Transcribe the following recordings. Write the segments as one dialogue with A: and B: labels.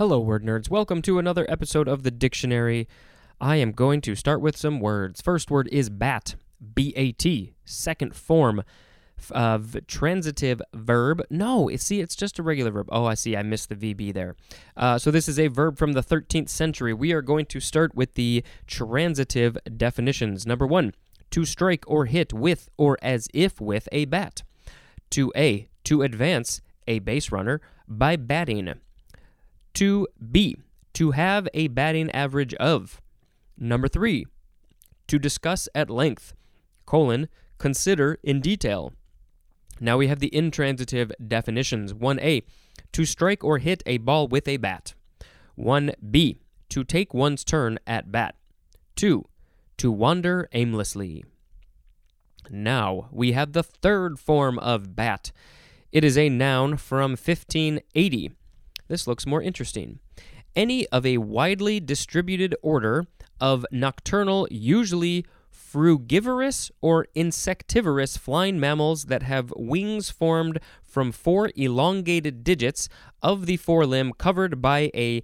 A: Hello, word nerds. Welcome to another episode of the dictionary. I am going to start with some words. First word is bat, B A T. Second form of transitive verb. No, see, it's just a regular verb. Oh, I see. I missed the VB there. Uh, so this is a verb from the 13th century. We are going to start with the transitive definitions. Number one, to strike or hit with or as if with a bat. To A, to advance a base runner by batting. To B, to have a batting average of. Number three, to discuss at length, colon, consider in detail. Now we have the intransitive definitions. 1a, to strike or hit a ball with a bat. 1b, to take one's turn at bat. 2, to wander aimlessly. Now we have the third form of bat. It is a noun from 1580. This looks more interesting. Any of a widely distributed order of nocturnal, usually frugivorous or insectivorous flying mammals that have wings formed from four elongated digits of the forelimb covered by a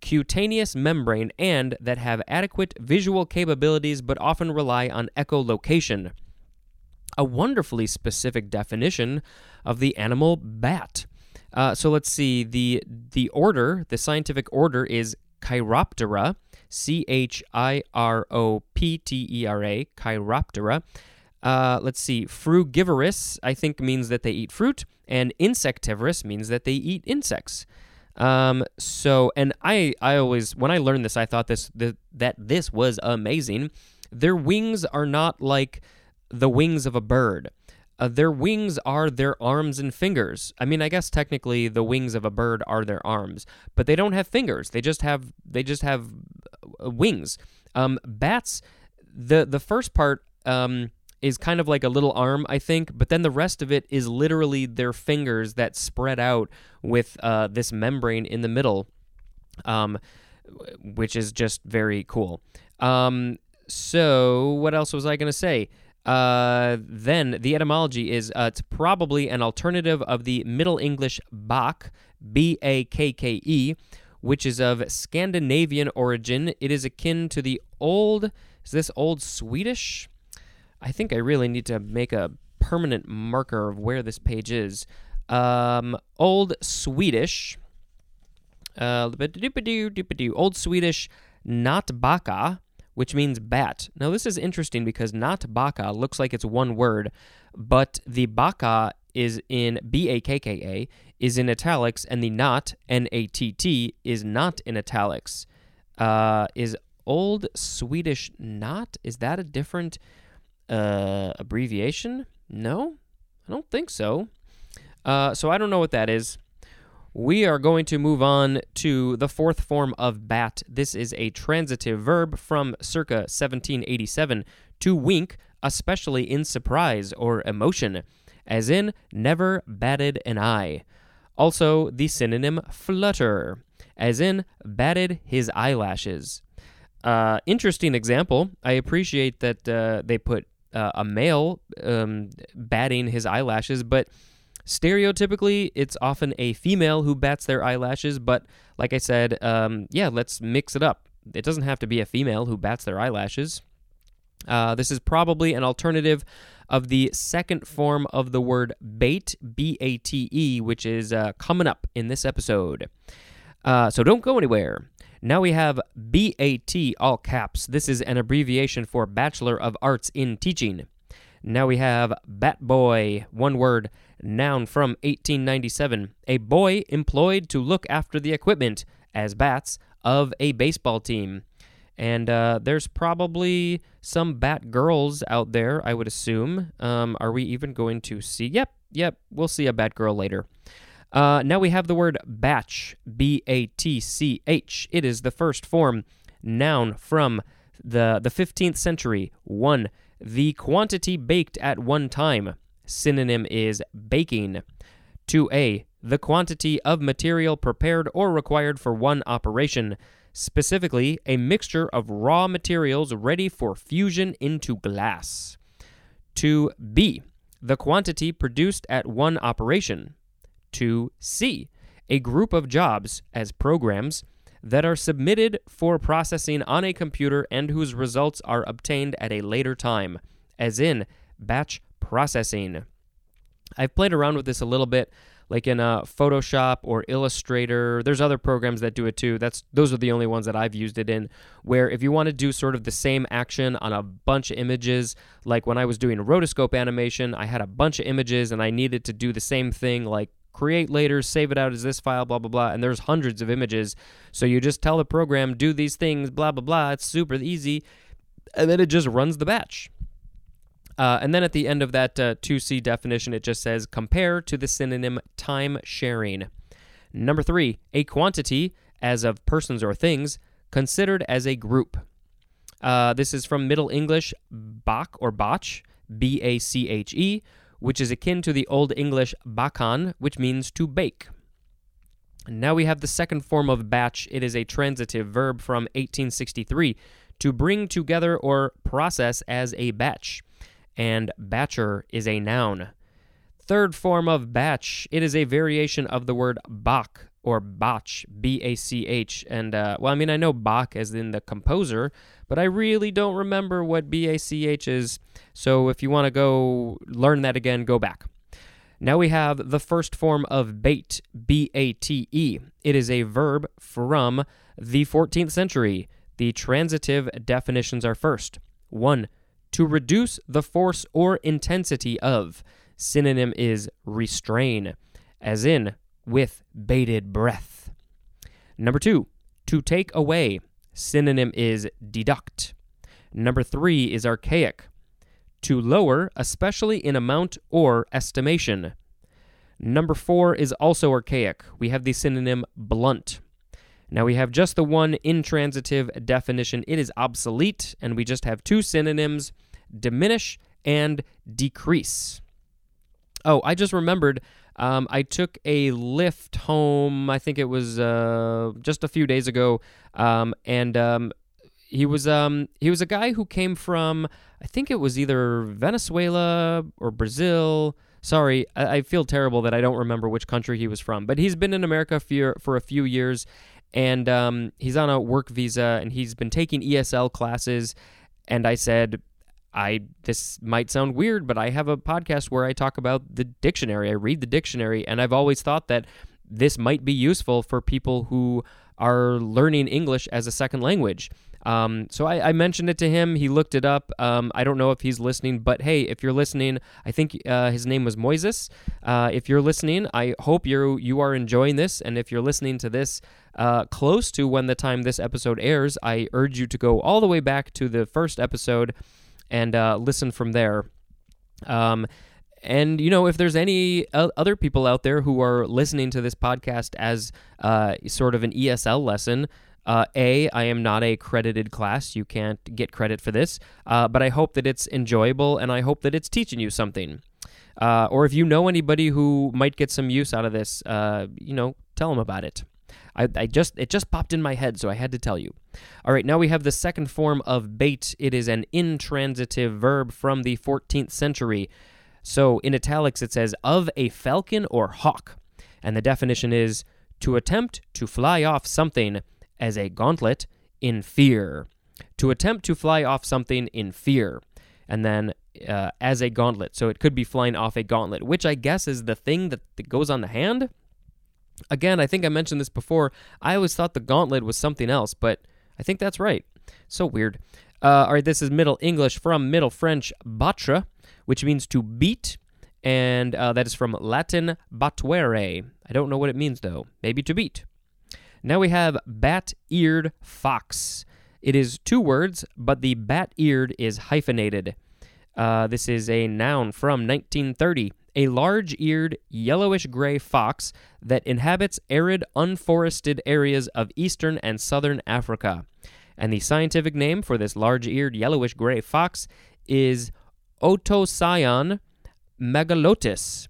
A: cutaneous membrane and that have adequate visual capabilities but often rely on echolocation. A wonderfully specific definition of the animal bat. Uh, so let's see. The the order, the scientific order is Chiroptera, C H I R O P T E R A, Chiroptera. Uh, let's see. Frugivorous, I think, means that they eat fruit, and insectivorous means that they eat insects. Um, so, and I, I always, when I learned this, I thought this, that this was amazing. Their wings are not like the wings of a bird. Uh, their wings are their arms and fingers. I mean, I guess technically the wings of a bird are their arms, but they don't have fingers. They just have they just have uh, wings. Um, bats, the the first part um, is kind of like a little arm, I think, but then the rest of it is literally their fingers that spread out with uh, this membrane in the middle, um, which is just very cool. Um, so, what else was I going to say? Uh, then the etymology is uh, it's probably an alternative of the Middle English Bak, B A K K E, which is of Scandinavian origin. It is akin to the old, is this old Swedish? I think I really need to make a permanent marker of where this page is. Um, old Swedish, uh, old Swedish, not bakka, which means bat. Now, this is interesting because not bakka looks like it's one word, but the bakka is in B A K K A is in italics, and the not N A T T is not in italics. Uh, is old Swedish not? Is that a different uh, abbreviation? No, I don't think so. Uh, so I don't know what that is. We are going to move on to the fourth form of bat. This is a transitive verb from circa 1787 to wink, especially in surprise or emotion, as in never batted an eye. Also, the synonym flutter, as in batted his eyelashes. Uh, interesting example. I appreciate that uh, they put uh, a male um, batting his eyelashes, but Stereotypically, it's often a female who bats their eyelashes, but like I said, um, yeah, let's mix it up. It doesn't have to be a female who bats their eyelashes. Uh, this is probably an alternative of the second form of the word bate, B A T E, which is uh, coming up in this episode. Uh, so don't go anywhere. Now we have BAT, all caps. This is an abbreviation for Bachelor of Arts in Teaching. Now we have Bat Boy, one word, noun from 1897, a boy employed to look after the equipment, as bats, of a baseball team. And uh, there's probably some bat girls out there, I would assume. Um, are we even going to see? Yep, yep, we'll see a bat girl later. Uh, now we have the word batch, B A T C H. It is the first form, noun from the, the 15th century. One, the quantity baked at one time. Synonym is baking. 2a. The quantity of material prepared or required for one operation, specifically a mixture of raw materials ready for fusion into glass. 2b. The quantity produced at one operation. 2c. a group of jobs as programs that are submitted for processing on a computer and whose results are obtained at a later time, as in batch processing. I've played around with this a little bit like in uh, Photoshop or Illustrator. There's other programs that do it too. That's those are the only ones that I've used it in. Where if you want to do sort of the same action on a bunch of images, like when I was doing rotoscope animation, I had a bunch of images and I needed to do the same thing, like create later, save it out as this file, blah blah blah. And there's hundreds of images, so you just tell the program do these things, blah blah blah. It's super easy, and then it just runs the batch. Uh, and then at the end of that uh, 2C definition, it just says compare to the synonym time sharing. Number three, a quantity, as of persons or things, considered as a group. Uh, this is from Middle English bach or bach, B A C H E, which is akin to the Old English bakan, which means to bake. Now we have the second form of batch. It is a transitive verb from 1863 to bring together or process as a batch and batcher is a noun. Third form of batch, it is a variation of the word Bach or Bach, B A C H. And, uh, well, I mean, I know Bach as in the composer, but I really don't remember what B A C H is. So if you want to go learn that again, go back. Now we have the first form of bate, B A T E. It is a verb from the 14th century. The transitive definitions are first. 1 to reduce the force or intensity of. Synonym is restrain, as in with bated breath. Number two, to take away. Synonym is deduct. Number three is archaic. To lower, especially in amount or estimation. Number four is also archaic. We have the synonym blunt. Now we have just the one intransitive definition. It is obsolete, and we just have two synonyms diminish and decrease. Oh, I just remembered. Um, I took a lift home. I think it was uh, just a few days ago, um, and um, he was um, he was a guy who came from I think it was either Venezuela or Brazil. Sorry, I, I, feel terrible that I don't remember which country he was from, but he's been in America for for a few years, and um, he's on a work visa, and he's been taking ESL classes. And I said, I this might sound weird, but I have a podcast where I talk about the dictionary. I read the dictionary, and I've always thought that this might be useful for people who are learning English as a second language. Um, so I, I, mentioned it to him. He looked it up. Um, I don't know if he's listening, but hey, if you're listening, I think uh, his name was Moises. Uh, if you're listening, I hope you you are enjoying this. And if you're listening to this uh, close to when the time this episode airs, I urge you to go all the way back to the first episode and uh, listen from there. Um, and you know, if there's any other people out there who are listening to this podcast as uh, sort of an ESL lesson, uh, a, I am not a credited class. You can't get credit for this. Uh, but I hope that it's enjoyable and I hope that it's teaching you something. Uh, or if you know anybody who might get some use out of this, uh, you know, tell them about it. I, I just it just popped in my head, so I had to tell you. All right, now we have the second form of bate. It is an intransitive verb from the 14th century. So in italics it says of a falcon or hawk, and the definition is to attempt to fly off something as a gauntlet in fear. To attempt to fly off something in fear. And then uh, as a gauntlet. So it could be flying off a gauntlet, which I guess is the thing that, that goes on the hand. Again, I think I mentioned this before. I always thought the gauntlet was something else, but I think that's right. So weird. Uh, all right, this is Middle English from Middle French battre, which means to beat, and uh, that is from Latin battuere. I don't know what it means though. Maybe to beat. Now we have bat eared fox. It is two words, but the bat eared is hyphenated. Uh, this is a noun from 1930 a large eared, yellowish gray fox that inhabits arid, unforested areas of eastern and southern Africa. And the scientific name for this large eared, yellowish gray fox is Otocyon megalotis.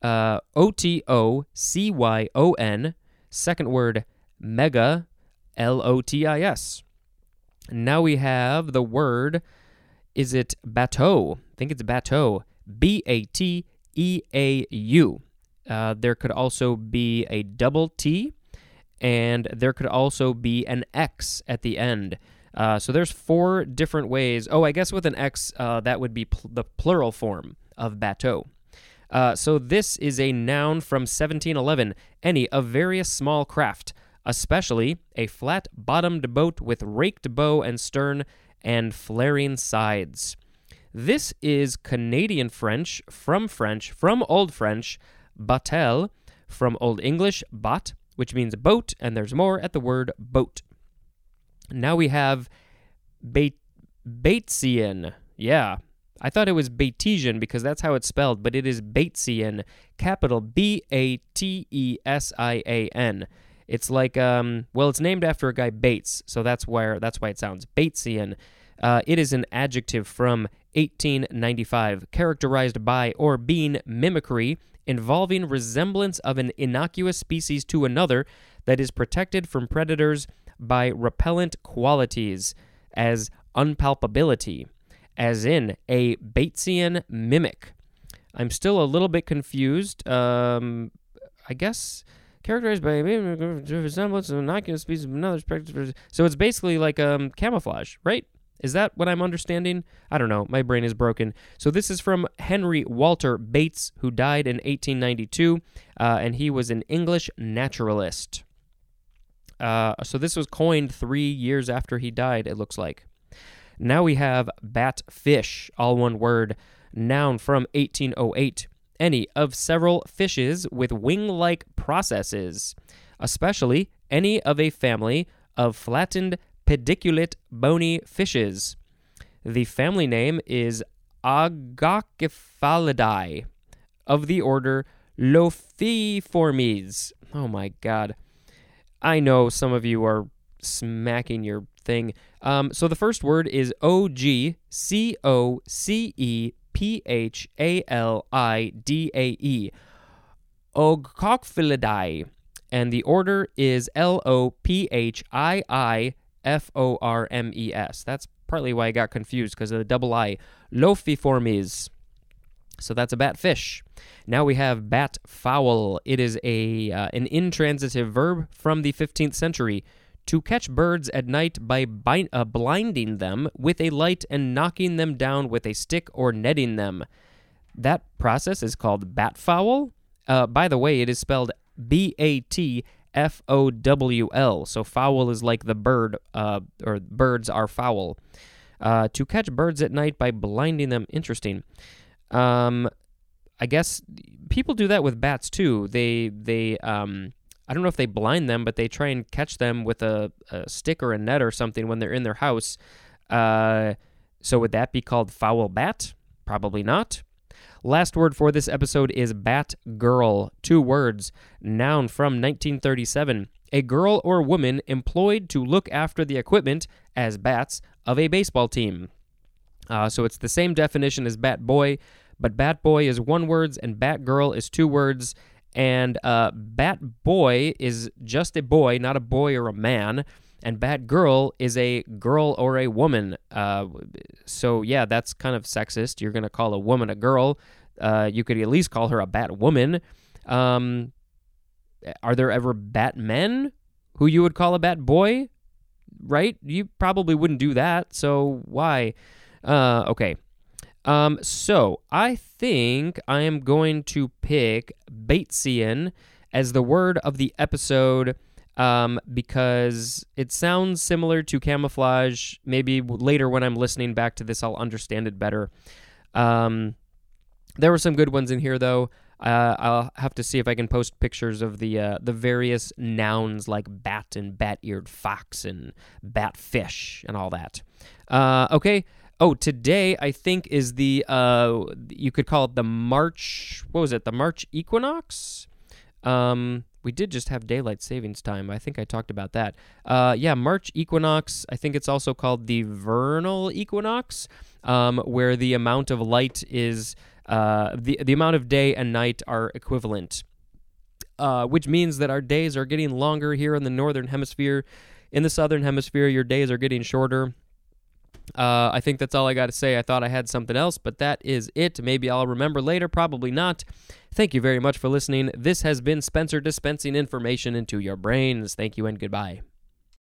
A: Uh, o T O C Y O N, second word mega, L O T I S. Now we have the word, is it bateau? I think it's bateau. B A T E A U. Uh, there could also be a double T, and there could also be an X at the end. Uh, so there's four different ways. Oh, I guess with an X, uh, that would be pl- the plural form of bateau. Uh, so this is a noun from 1711, any of various small craft, especially a flat bottomed boat with raked bow and stern and flaring sides. This is Canadian French from French, from Old French, batel, from Old English, bat, which means boat, and there's more at the word boat. Now we have Batesian. Yeah, I thought it was Batesian because that's how it's spelled, but it is Batesian, capital B A T E S I A N. It's like um well, it's named after a guy Bates, so that's where that's why it sounds Batesian. Uh, it is an adjective from 1895, characterized by or being mimicry involving resemblance of an innocuous species to another that is protected from predators by repellent qualities, as unpalpability, as in a Batesian mimic. I'm still a little bit confused. Um, I guess characterized by resemblance of an innocuous species of another. species, So it's basically like um, camouflage, right? Is that what I'm understanding? I don't know. My brain is broken. So this is from Henry Walter Bates, who died in 1892, uh, and he was an English naturalist. Uh, so this was coined three years after he died, it looks like. Now we have bat fish, all one word, noun from 1808. Any of several fishes with wing like processes, especially any of a family of flattened pediculate bony fishes. The family name is Agachophalidae of the order Lophiiformes. Oh my god. I know some of you are smacking your thing. Um, so the first word is O G C O C E P H A L I D A E. Ogcophilidae. And the order is L O P H I I F O R M E S. That's partly why I got confused because of the double I. Lophiiformes. So that's a bat fish. Now we have bat fowl. It is a uh, an intransitive verb from the 15th century. To catch birds at night by bind, uh, blinding them with a light and knocking them down with a stick or netting them. That process is called bat fowl. Uh, by the way, it is spelled B A T F O W L. So fowl is like the bird, uh, or birds are fowl. Uh, to catch birds at night by blinding them. Interesting. Um, I guess people do that with bats too. They they um, I don't know if they blind them, but they try and catch them with a, a stick or a net or something when they're in their house. Uh, so would that be called foul bat? Probably not. Last word for this episode is bat girl. Two words. Noun from 1937. A girl or woman employed to look after the equipment as bats of a baseball team. Uh, so it's the same definition as bat boy, but bat boy is one words and bat girl is two words. And uh, bat boy is just a boy, not a boy or a man and bad girl is a girl or a woman. Uh, so yeah, that's kind of sexist. You're gonna call a woman a girl. Uh, you could at least call her a bat woman. Um, are there ever bat men who you would call a bat boy? Right? You probably wouldn't do that. So why? Uh, okay. Um, so I think I am going to pick Batesian as the word of the episode um, because it sounds similar to camouflage. Maybe later when I'm listening back to this, I'll understand it better. Um, there were some good ones in here, though. Uh, I'll have to see if I can post pictures of the uh, the various nouns like bat and bat-eared fox and batfish and all that. Uh, okay. Oh, today I think is the uh, you could call it the March. What was it? The March equinox. Um, we did just have daylight savings time. I think I talked about that. Uh, yeah, March equinox. I think it's also called the vernal equinox, um, where the amount of light is uh, the the amount of day and night are equivalent, uh, which means that our days are getting longer here in the northern hemisphere. In the southern hemisphere, your days are getting shorter. Uh, I think that's all I got to say. I thought I had something else, but that is it. Maybe I'll remember later, probably not. Thank you very much for listening. This has been Spencer dispensing information into your brains. Thank you and goodbye.